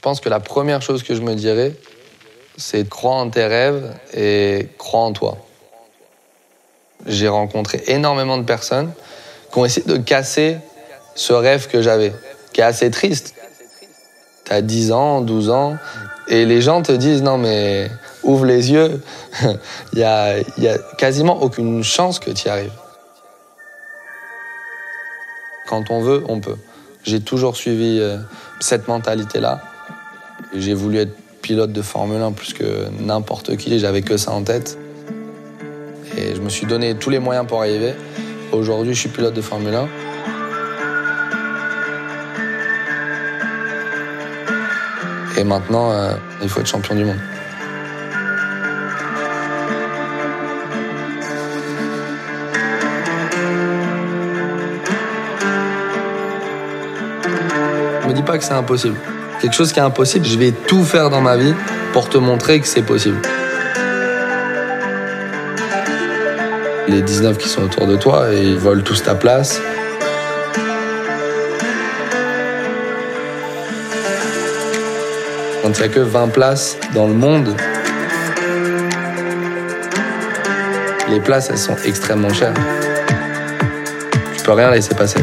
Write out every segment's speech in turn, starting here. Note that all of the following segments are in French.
Je pense que la première chose que je me dirais, c'est croire en tes rêves et croire en toi. J'ai rencontré énormément de personnes qui ont essayé de casser ce rêve que j'avais, qui est assez triste. Tu as 10 ans, 12 ans, et les gens te disent non mais ouvre les yeux, il n'y a, y a quasiment aucune chance que tu y arrives. Quand on veut, on peut. J'ai toujours suivi euh, cette mentalité-là. J'ai voulu être pilote de Formule 1 plus que n'importe qui, j'avais que ça en tête. Et je me suis donné tous les moyens pour arriver. Aujourd'hui, je suis pilote de Formule 1. Et maintenant, euh, il faut être champion du monde. Ne me dis pas que c'est impossible. Quelque chose qui est impossible, je vais tout faire dans ma vie pour te montrer que c'est possible. Les 19 qui sont autour de toi, ils volent tous ta place. Quand il n'y que 20 places dans le monde, les places, elles sont extrêmement chères. Tu peux rien laisser passer.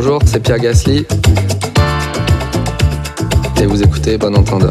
Bonjour, c'est Pierre Gasly. Et vous écoutez Bon Entendeur.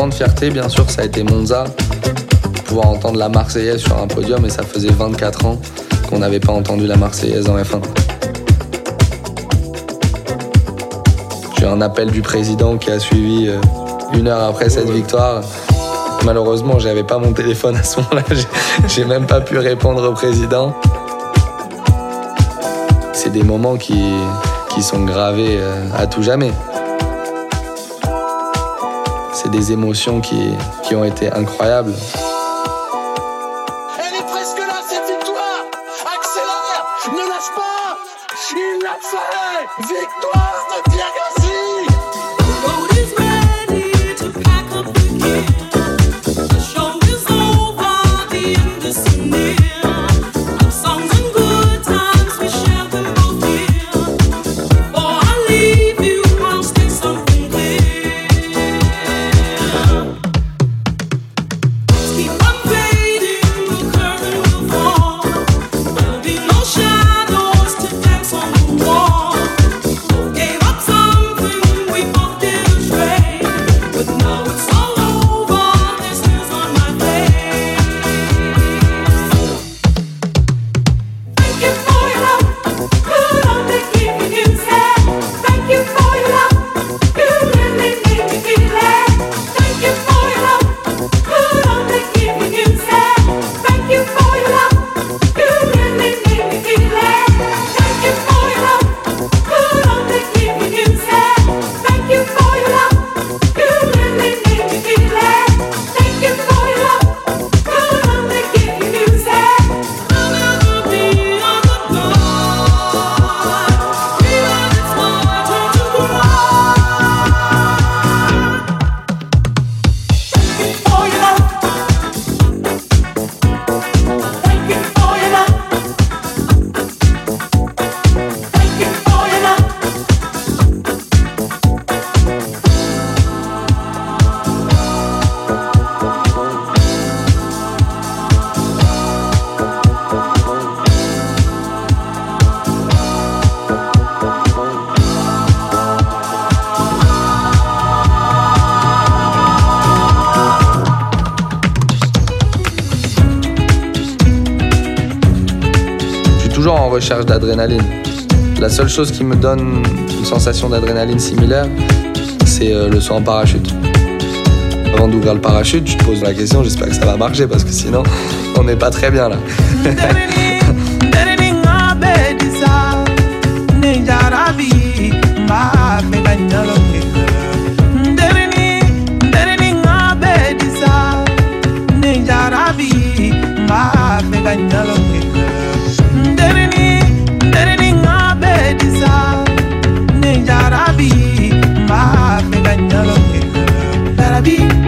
Grande fierté, bien sûr, ça a été Monza. Pouvoir entendre la Marseillaise sur un podium, et ça faisait 24 ans qu'on n'avait pas entendu la Marseillaise en F1. J'ai un appel du président qui a suivi euh, une heure après cette victoire. Malheureusement, j'avais pas mon téléphone à ce moment-là. J'ai même pas pu répondre au président. C'est des moments qui, qui sont gravés euh, à tout jamais. Des émotions qui ont été incroyables. Recherche d'adrénaline. La seule chose qui me donne une sensation d'adrénaline similaire, c'est euh, le saut en parachute. Avant d'ouvrir le parachute, tu te poses la question, j'espère que ça va marcher parce que sinon, on n'est pas très bien là. my finger, you love be.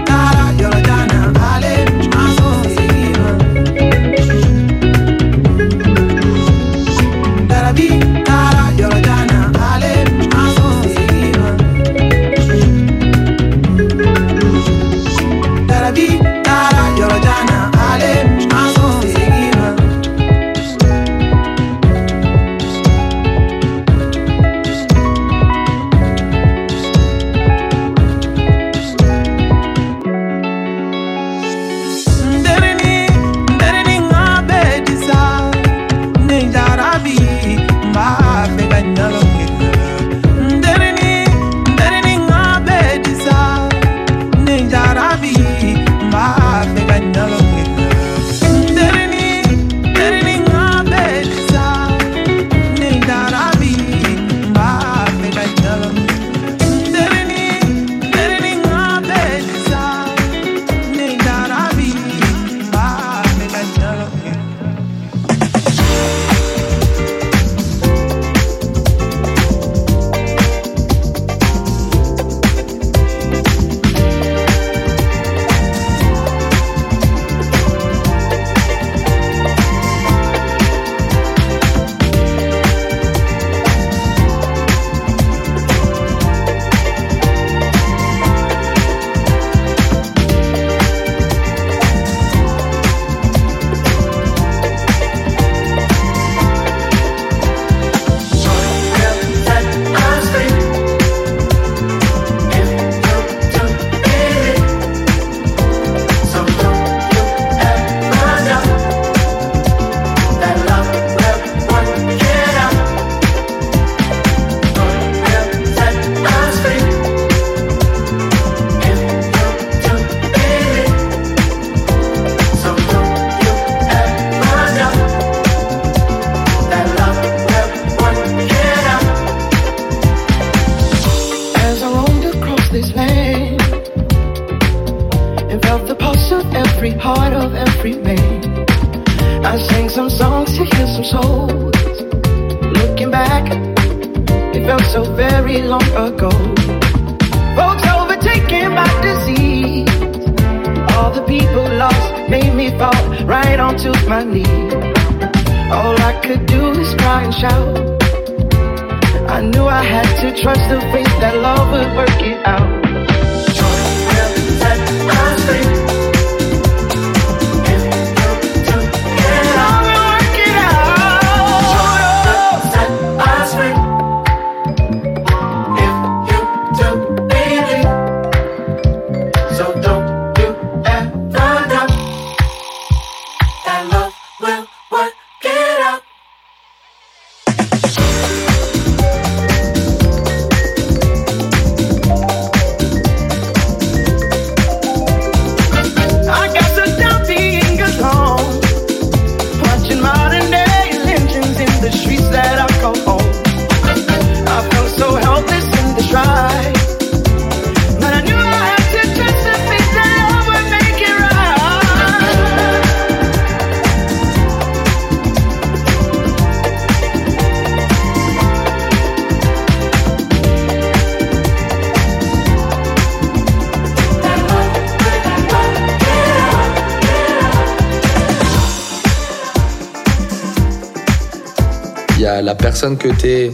La personne que tu es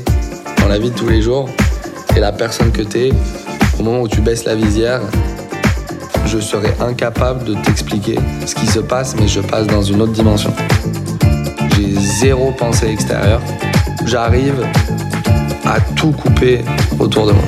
dans la vie de tous les jours et la personne que tu es au moment où tu baisses la visière. Je serais incapable de t'expliquer ce qui se passe, mais je passe dans une autre dimension. J'ai zéro pensée extérieure. J'arrive à tout couper autour de moi.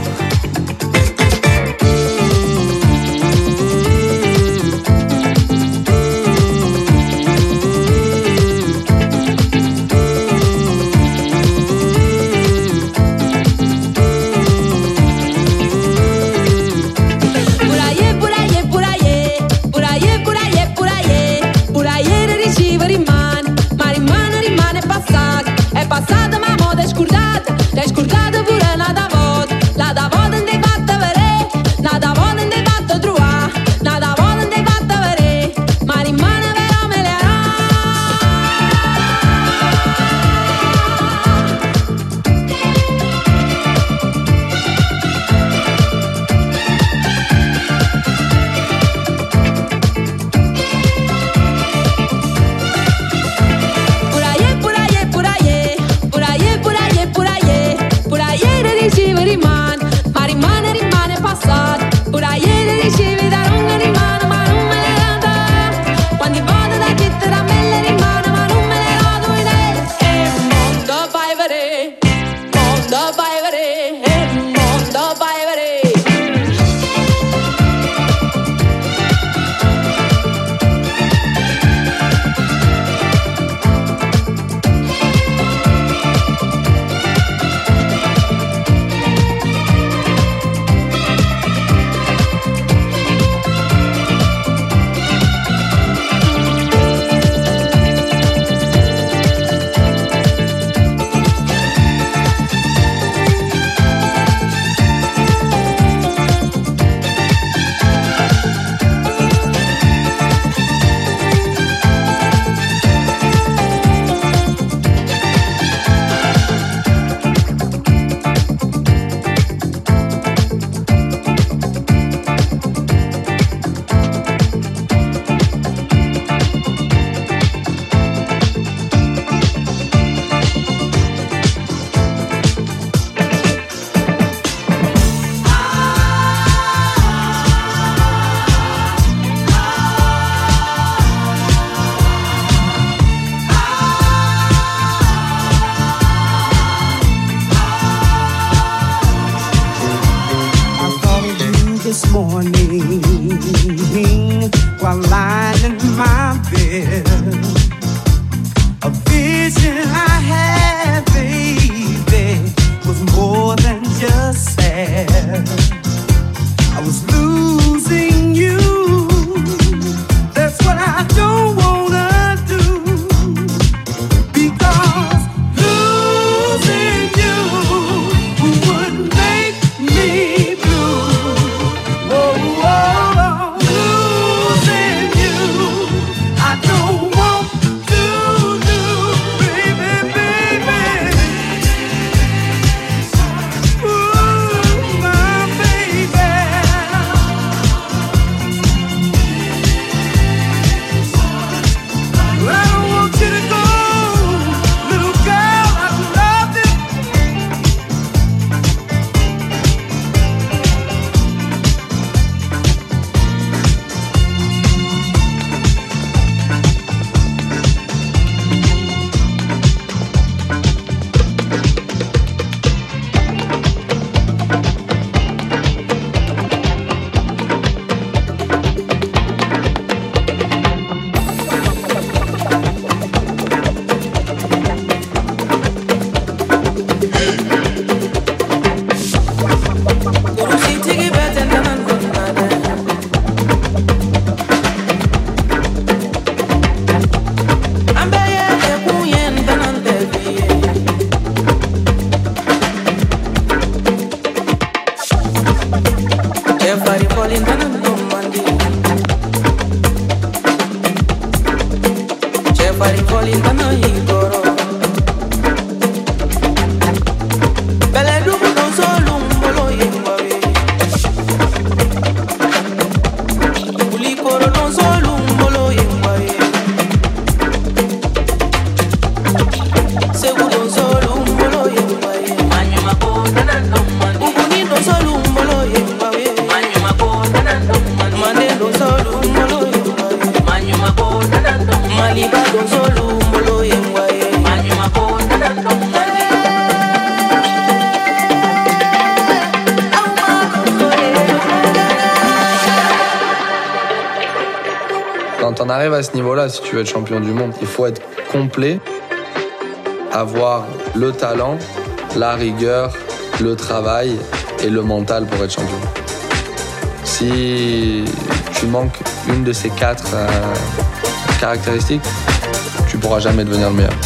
À ce niveau-là, si tu veux être champion du monde, il faut être complet, avoir le talent, la rigueur, le travail et le mental pour être champion. Si tu manques une de ces quatre euh, caractéristiques, tu pourras jamais devenir le meilleur.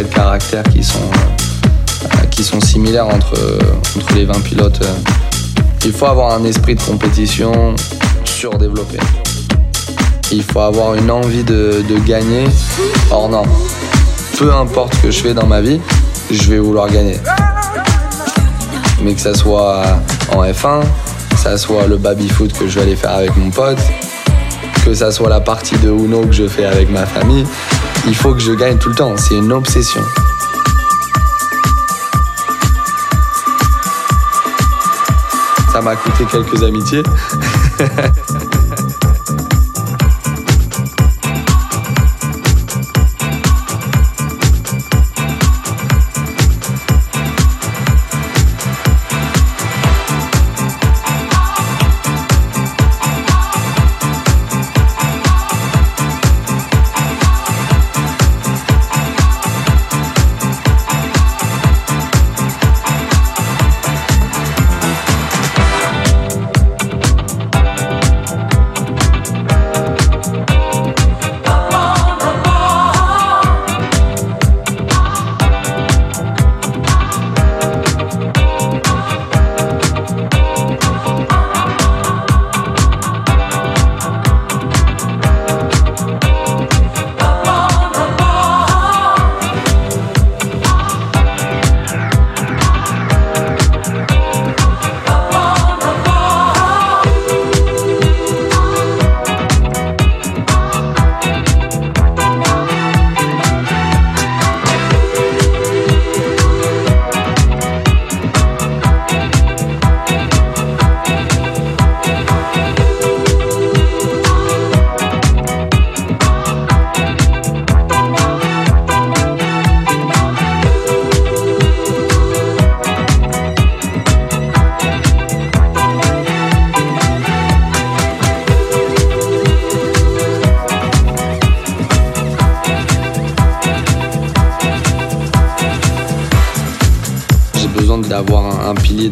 Traits de caractère qui sont, qui sont similaires entre, entre les 20 pilotes. Il faut avoir un esprit de compétition surdéveloppé. Il faut avoir une envie de, de gagner. Or non, peu importe ce que je fais dans ma vie, je vais vouloir gagner. Mais que ça soit en F1, que ça soit le baby-foot que je vais aller faire avec mon pote, que ça soit la partie de Uno que je fais avec ma famille, il faut que je gagne tout le temps. C'est une obsession. Ça m'a coûté quelques amitiés.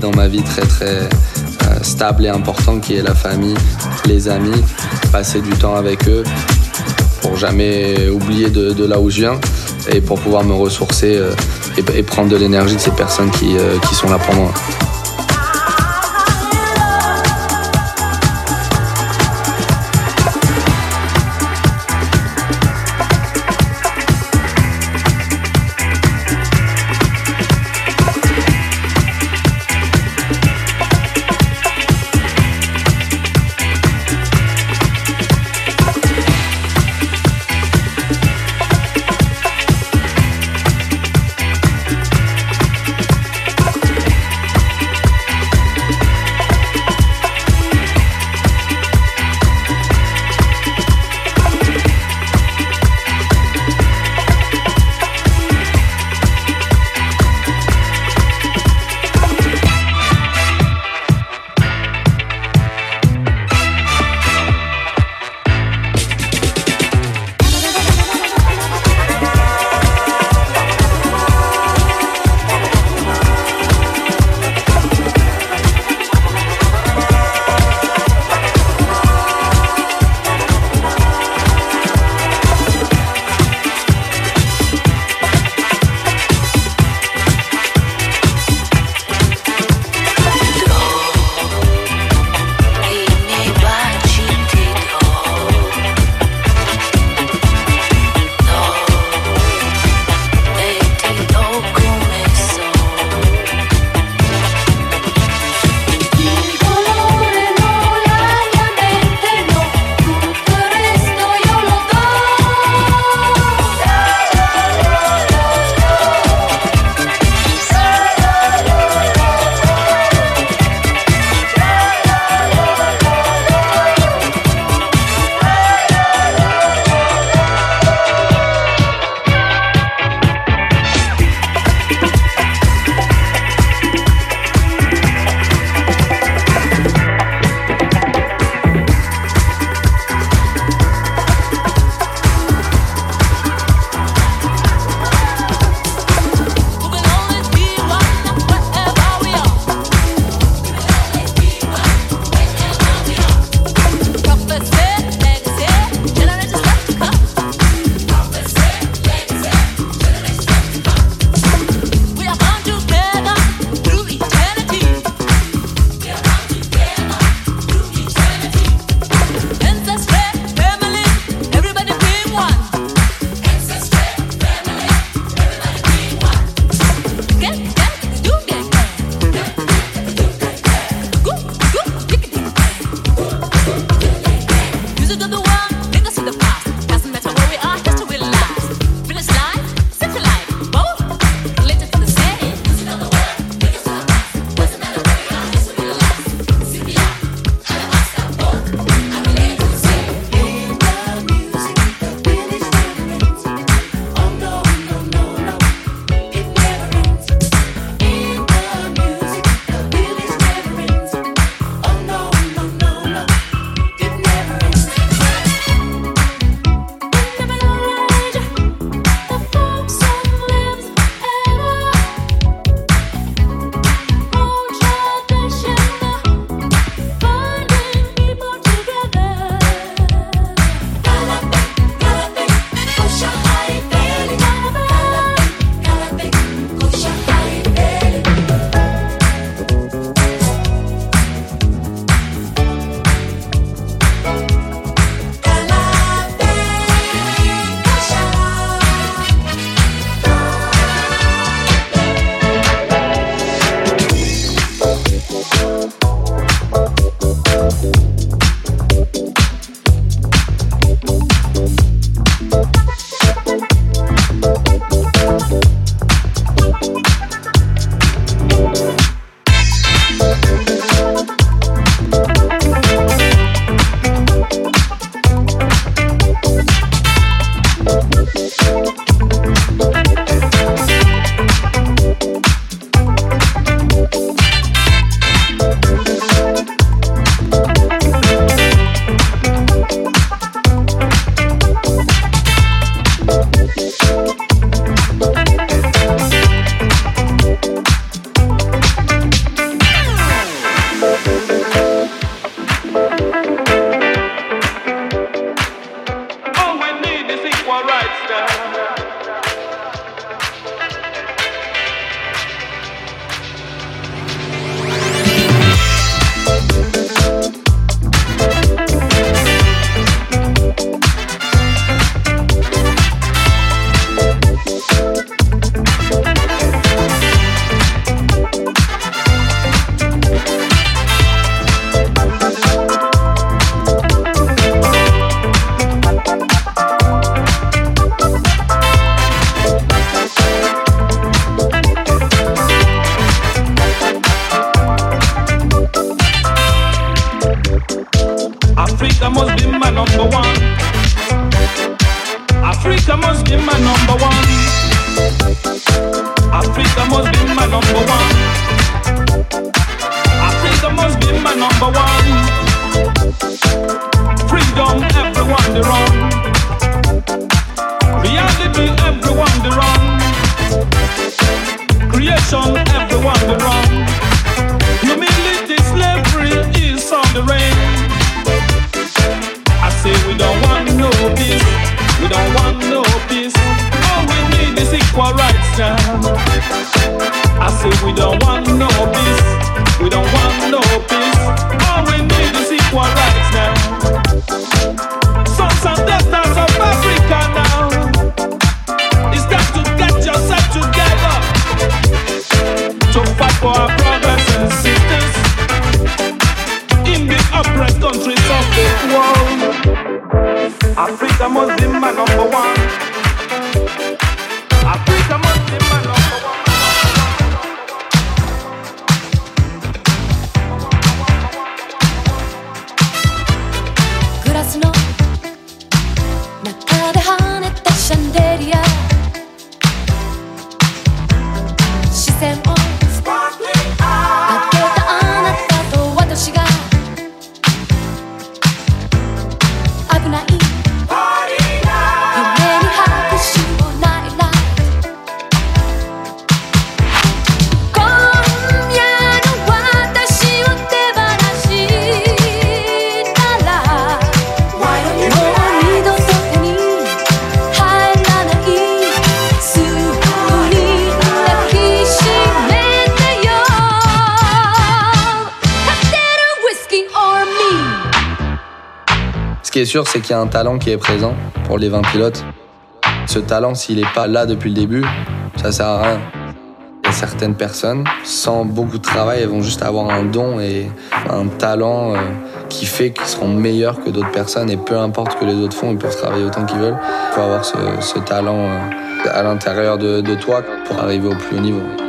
dans ma vie très très euh, stable et important qui est la famille, les amis, passer du temps avec eux pour jamais oublier de, là où je viens et pour pouvoir me ressourcer euh, et, prendre de l'énergie de ces personnes qui, euh, qui sont là pour moi. Sûr, c'est qu'il y a un talent qui est présent pour les 20 pilotes. Ce talent, s'il n'est pas là depuis le début, ça sert à rien. Certaines personnes, sans beaucoup de travail, vont juste avoir un don et un talent euh, qui fait qu'ils seront meilleurs que d'autres personnes. Et peu importe ce que les autres font, ils peuvent travailler autant qu'ils veulent. Il faut avoir ce, talent euh, à l'intérieur de toi pour arriver au plus haut niveau.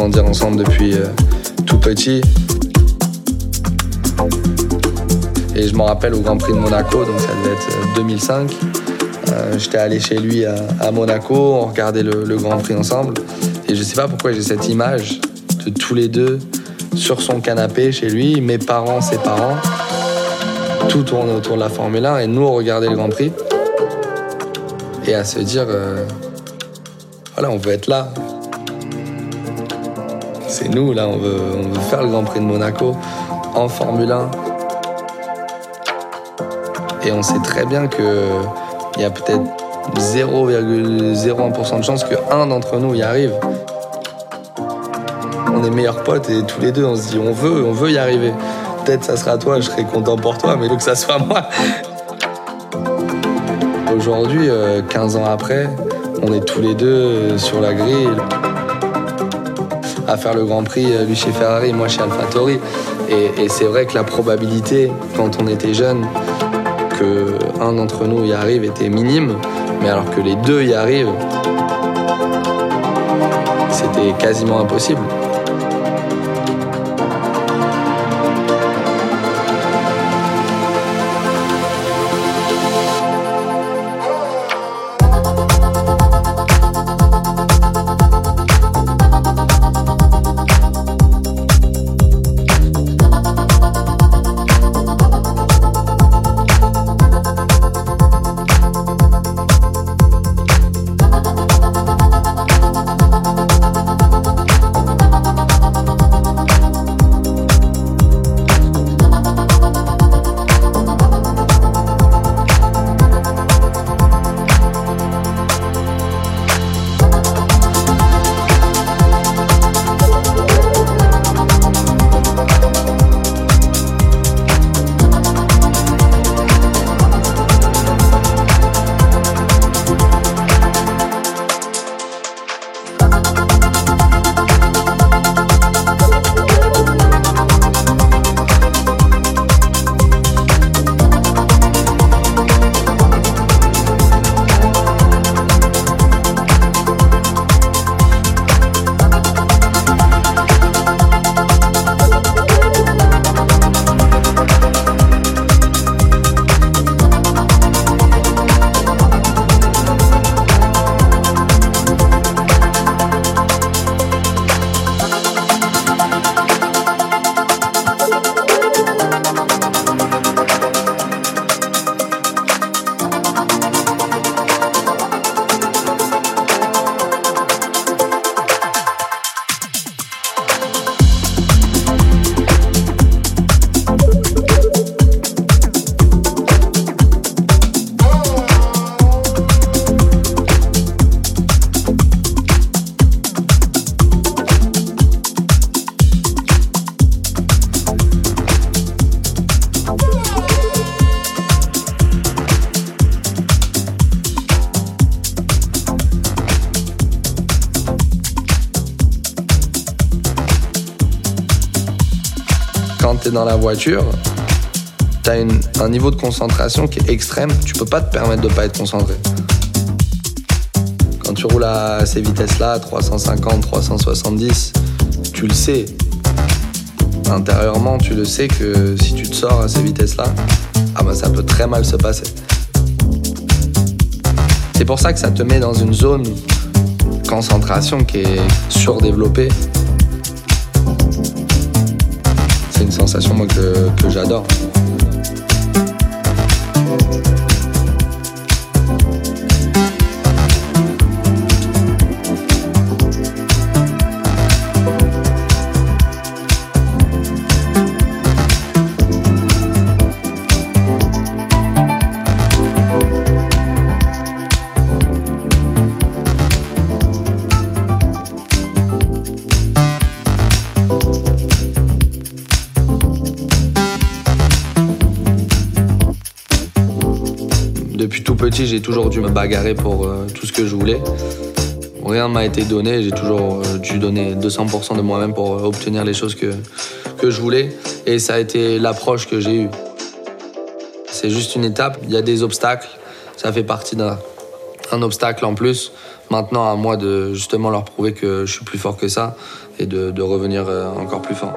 Grandir ensemble depuis tout petit. Et je m'en rappelle au Grand Prix de Monaco, donc ça devait être 2005. J'étais allé chez lui à, Monaco, on regardait le, Grand Prix ensemble. Et je sais pas pourquoi j'ai cette image de tous les deux sur son canapé chez lui, mes parents, ses parents. Tout tourne autour de la Formule 1 et nous on regardait le Grand Prix. Et à se dire, euh, voilà, on veut être là. C'est nous, là, on veut, faire le Grand Prix de Monaco en Formule 1. Et on sait très bien qu'il y a peut-être 0,01% de chance qu'un d'entre nous y arrive on est meilleurs potes et tous les deux on se dit on veut, on veut y arriver. Peut-être ça sera toi, je serai content pour toi, mais que ça soit moi. Aujourd'hui, 15 euh, ans après, on est tous les deux sur la grille à faire le Grand Prix, euh, lui chez Ferrari, moi chez AlphaTauri. Et, et c'est vrai que la probabilité, quand on était jeune, que un d'entre nous y arrive était minime, mais alors que les deux y arrivent, c'était quasiment impossible. Voiture, tu as un niveau de concentration qui est extrême. Tu peux pas te permettre de pas être concentré. Quand tu roules à ces vitesses-là, 350, 370, tu le sais. Intérieurement, tu le sais que si tu te sors à ces vitesses-là, ah bah ça peut très mal se passer. C'est pour ça que ça te met dans une zone concentration qui est surdéveloppée sensation moi, que, que j'adore. J'ai toujours dû me bagarrer pour euh, tout ce que je voulais. Rien m'a été donné, j'ai toujours euh, dû donner 200% de moi-même pour euh, obtenir les choses que, que je voulais. Et ça a été l'approche que j'ai eue. C'est juste une étape. Il y a des obstacles. Ça fait partie d'un obstacle en plus. Maintenant, à moi de justement leur prouver que je suis plus fort que ça et de, revenir encore plus fort.